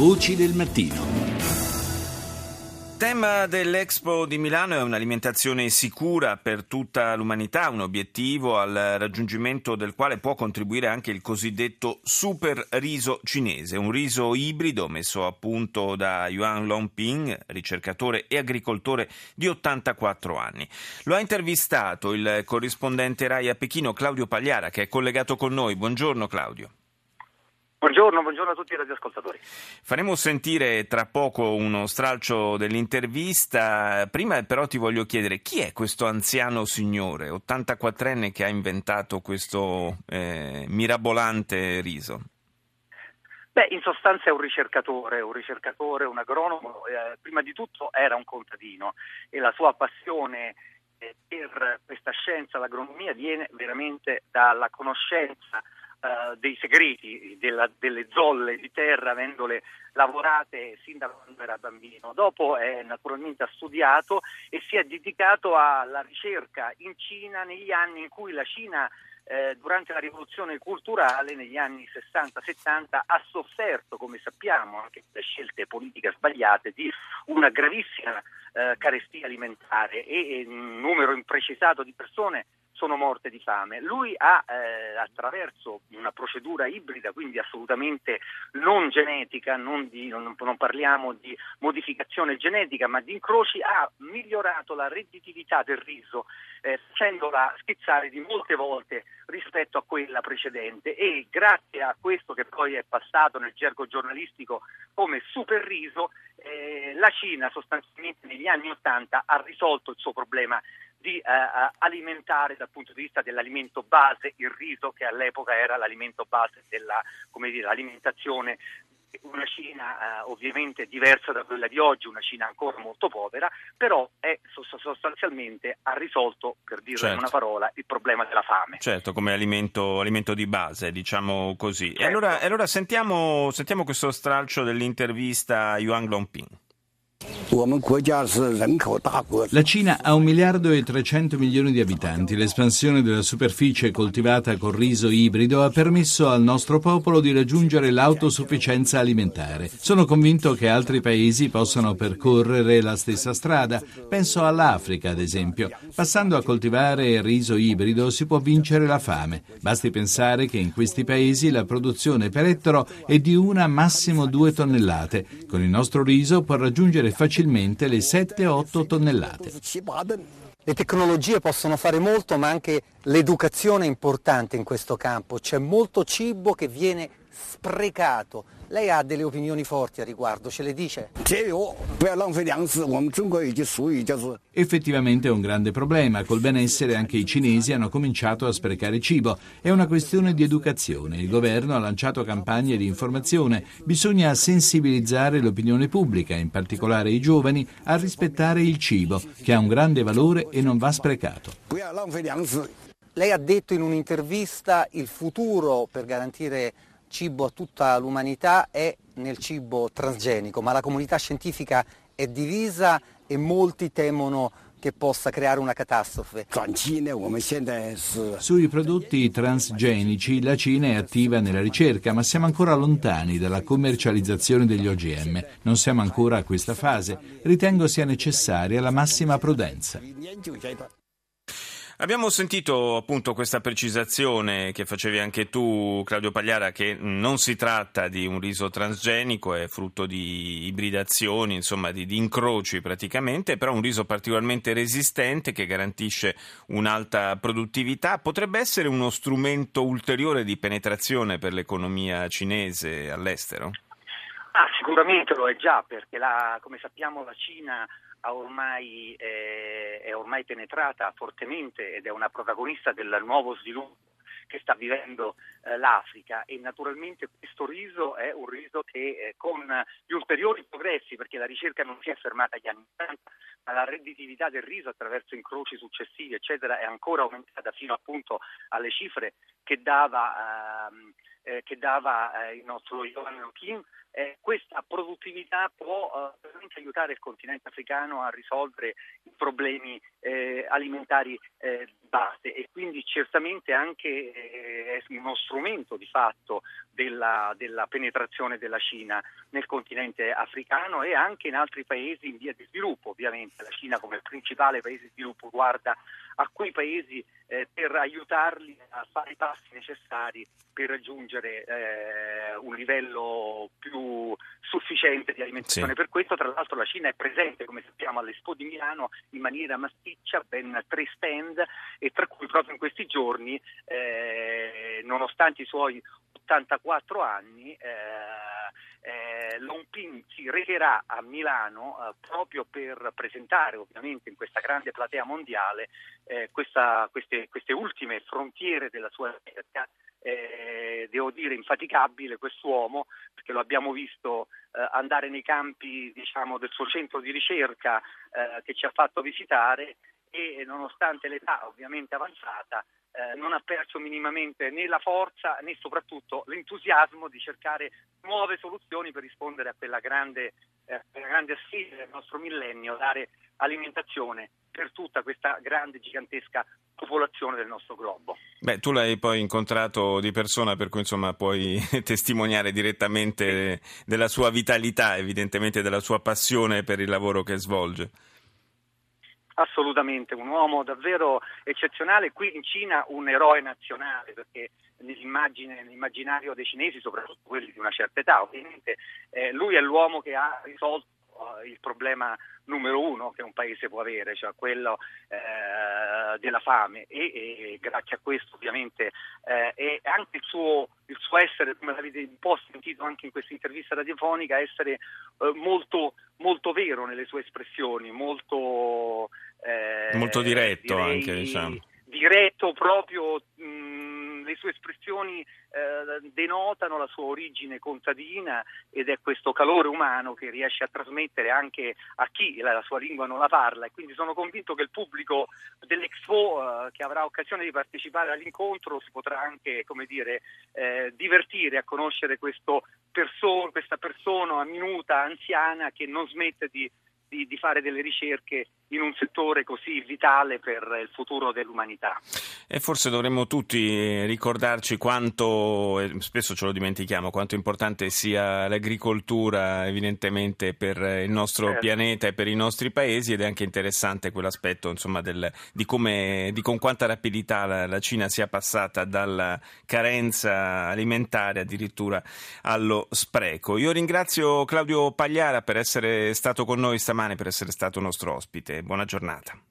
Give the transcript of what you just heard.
Voci del mattino. Il tema dell'Expo di Milano è un'alimentazione sicura per tutta l'umanità, un obiettivo al raggiungimento del quale può contribuire anche il cosiddetto super riso cinese, un riso ibrido messo a punto da Yuan Longping, ricercatore e agricoltore di 84 anni. Lo ha intervistato il corrispondente RAI a Pechino Claudio Pagliara che è collegato con noi. Buongiorno Claudio. Buongiorno, buongiorno, a tutti i radioascoltatori. Faremo sentire tra poco uno stralcio dell'intervista. Prima però ti voglio chiedere chi è questo anziano signore, 84enne, che ha inventato questo eh, mirabolante riso? Beh, in sostanza è un ricercatore, un ricercatore, un agronomo. Eh, prima di tutto era un contadino e la sua passione eh, per questa scienza, l'agronomia, viene veramente dalla conoscenza uh, dei segreti della, delle zolle di terra avendole lavorate sin da quando era bambino. Dopo è naturalmente ha studiato e si è dedicato alla ricerca in Cina negli anni in cui la Cina eh, durante la rivoluzione culturale negli anni 60-70 ha sofferto, come sappiamo, anche per scelte politiche sbagliate, di una gravissima eh, carestia alimentare e un numero imprecisato di persone sono morte di fame. Lui ha, eh, attraverso una procedura ibrida, quindi assolutamente non genetica, non, di, non, non, parliamo di modificazione genetica, ma di incroci, ha migliorato la redditività del riso, eh, facendola schizzare di molte volte rispetto a quella precedente e grazie a questo che poi è passato nel gergo giornalistico come super riso, eh, la Cina sostanzialmente negli anni Ottanta ha risolto il suo problema di eh, eh, alimentare dal punto di vista dell'alimento base il riso che all'epoca era l'alimento base dell'alimentazione una Cina eh, ovviamente diversa da quella di oggi, una Cina ancora molto povera, però è sostanzialmente ha risolto, per dire certo. in una parola, il problema della fame. Certo, come alimento, alimento di base, diciamo così. Certo. E allora, allora sentiamo, sentiamo, questo stralcio dell'intervista a Yuan Longping. La Cina ha un miliardo e 300 milioni di abitanti. L'espansione della superficie coltivata col riso ibrido ha permesso al nostro popolo di raggiungere l'autosufficienza alimentare. Sono convinto che altri paesi possano percorrere la stessa strada. Penso all'Africa, ad esempio. Passando a coltivare riso ibrido si può vincere la fame. Basti pensare che in questi paesi la produzione per ettaro è di una massimo due tonnellate. Con il nostro riso può raggiungere facilmente facilmente le 7-8 tonnellate. Le tecnologie possono fare molto, ma anche l'educazione è importante in questo campo. C'è molto cibo che viene sprecato lei ha delle opinioni forti a riguardo, ce le dice? Effettivamente è un grande problema. Col benessere anche i cinesi hanno cominciato a sprecare cibo. È una questione di educazione. Il governo ha lanciato campagne di informazione. Bisogna sensibilizzare l'opinione pubblica, in particolare i giovani, a rispettare il cibo, che ha un grande valore e non va sprecato. Lei ha detto in un'intervista il futuro per garantire cibo a tutta l'umanità è nel cibo transgenico, ma la comunità scientifica è divisa e molti temono che possa creare una catastrofe. Sui prodotti transgenici la Cina è attiva nella ricerca, ma siamo ancora lontani dalla commercializzazione degli OGM. Non siamo ancora a questa fase. Ritengo sia necessaria la massima prudenza. Abbiamo sentito appunto questa precisazione che facevi anche tu, Claudio Pagliara, che non si tratta di un riso transgenico, è frutto di ibridazioni, insomma di, di incroci praticamente, però un riso particolarmente resistente che garantisce un'alta produttività. Potrebbe essere uno strumento ulteriore di penetrazione per l'economia cinese all'estero? Ah, sicuramente lo è già, perché la, come sappiamo la Cina ormai, eh, è ormai penetrata fortemente ed è una protagonista del nuovo sviluppo che sta vivendo eh, l'Africa. E naturalmente questo riso è un riso che eh, con gli ulteriori progressi, perché la ricerca non si è fermata agli anni 80, ma la redditività del riso attraverso incroci successivi eccetera è ancora aumentata fino appunto alle cifre che dava ehm, eh, che dava eh, il nostro Johan Kim, eh, questa produttività può eh, veramente aiutare il continente africano a risolvere i problemi eh, alimentari eh, base e quindi certamente anche è uno strumento di fatto della, della, penetrazione della Cina nel continente africano e anche in altri paesi in via di sviluppo. Ovviamente la Cina come principale paese di sviluppo guarda a quei paesi eh, per aiutarli a fare i passi necessari per raggiungere eh, un livello più sufficiente di alimentazione. Sì. Per questo, tra l'altro, la Cina è presente, come sappiamo, all'Expo di Milano in maniera massiccia, ben tre stand, e tra cui proprio in questi giorni, eh, nonostante i suoi 84 anni, eh, Lompin si recherà a Milano eh, proprio per presentare ovviamente in questa grande platea mondiale eh, questa, queste, queste, ultime frontiere della sua ricerca. Eh, devo dire infaticabile quest'uomo perché lo abbiamo visto eh, andare nei campi diciamo, del suo centro di ricerca eh, che ci ha fatto visitare e nonostante l'età ovviamente avanzata eh, non ha perso minimamente né la forza né soprattutto l'entusiasmo di cercare nuove soluzioni per rispondere a quella grande, eh, grande sfida del nostro millennio, dare alimentazione per tutta questa grande, gigantesca popolazione del nostro globo. Beh, tu l'hai poi incontrato di persona, per cui insomma puoi testimoniare direttamente della sua vitalità, evidentemente della sua passione per il lavoro che svolge. Assolutamente, un uomo davvero eccezionale, qui in Cina un eroe nazionale perché nell'immaginario dei cinesi, soprattutto quelli di una certa età, ovviamente eh, lui è l'uomo che ha risolto eh, il problema numero uno che un paese può avere, cioè quello eh, della fame. E, e, grazie a questo ovviamente eh, e anche il suo, il suo, essere, come l'avete un po' sentito anche in questa intervista radiofonica, essere eh, molto, molto vero nelle sue espressioni, molto, eh, molto diretto direi, anche diciamo. Diretto proprio mh, le sue espressioni eh, denotano la sua origine contadina ed è questo calore umano che riesce a trasmettere anche a chi la sua lingua non la parla e quindi sono convinto che il pubblico dell'Expo eh, che avrà occasione di partecipare all'incontro si potrà anche come dire, eh, divertire a conoscere perso- questa persona minuta, anziana che non smette di di, di, fare delle ricerche in un settore così vitale per il futuro dell'umanità. E forse dovremmo tutti ricordarci quanto, spesso ce lo dimentichiamo, quanto importante sia l'agricoltura evidentemente per il nostro certo. pianeta e per i nostri paesi ed è anche interessante quell'aspetto insomma, del, di, come, di con quanta rapidità la, la Cina sia passata dalla carenza alimentare addirittura allo spreco. Io ringrazio Claudio Pagliara per essere stato con noi stamattina per essere stato nostro ospite. Buona giornata.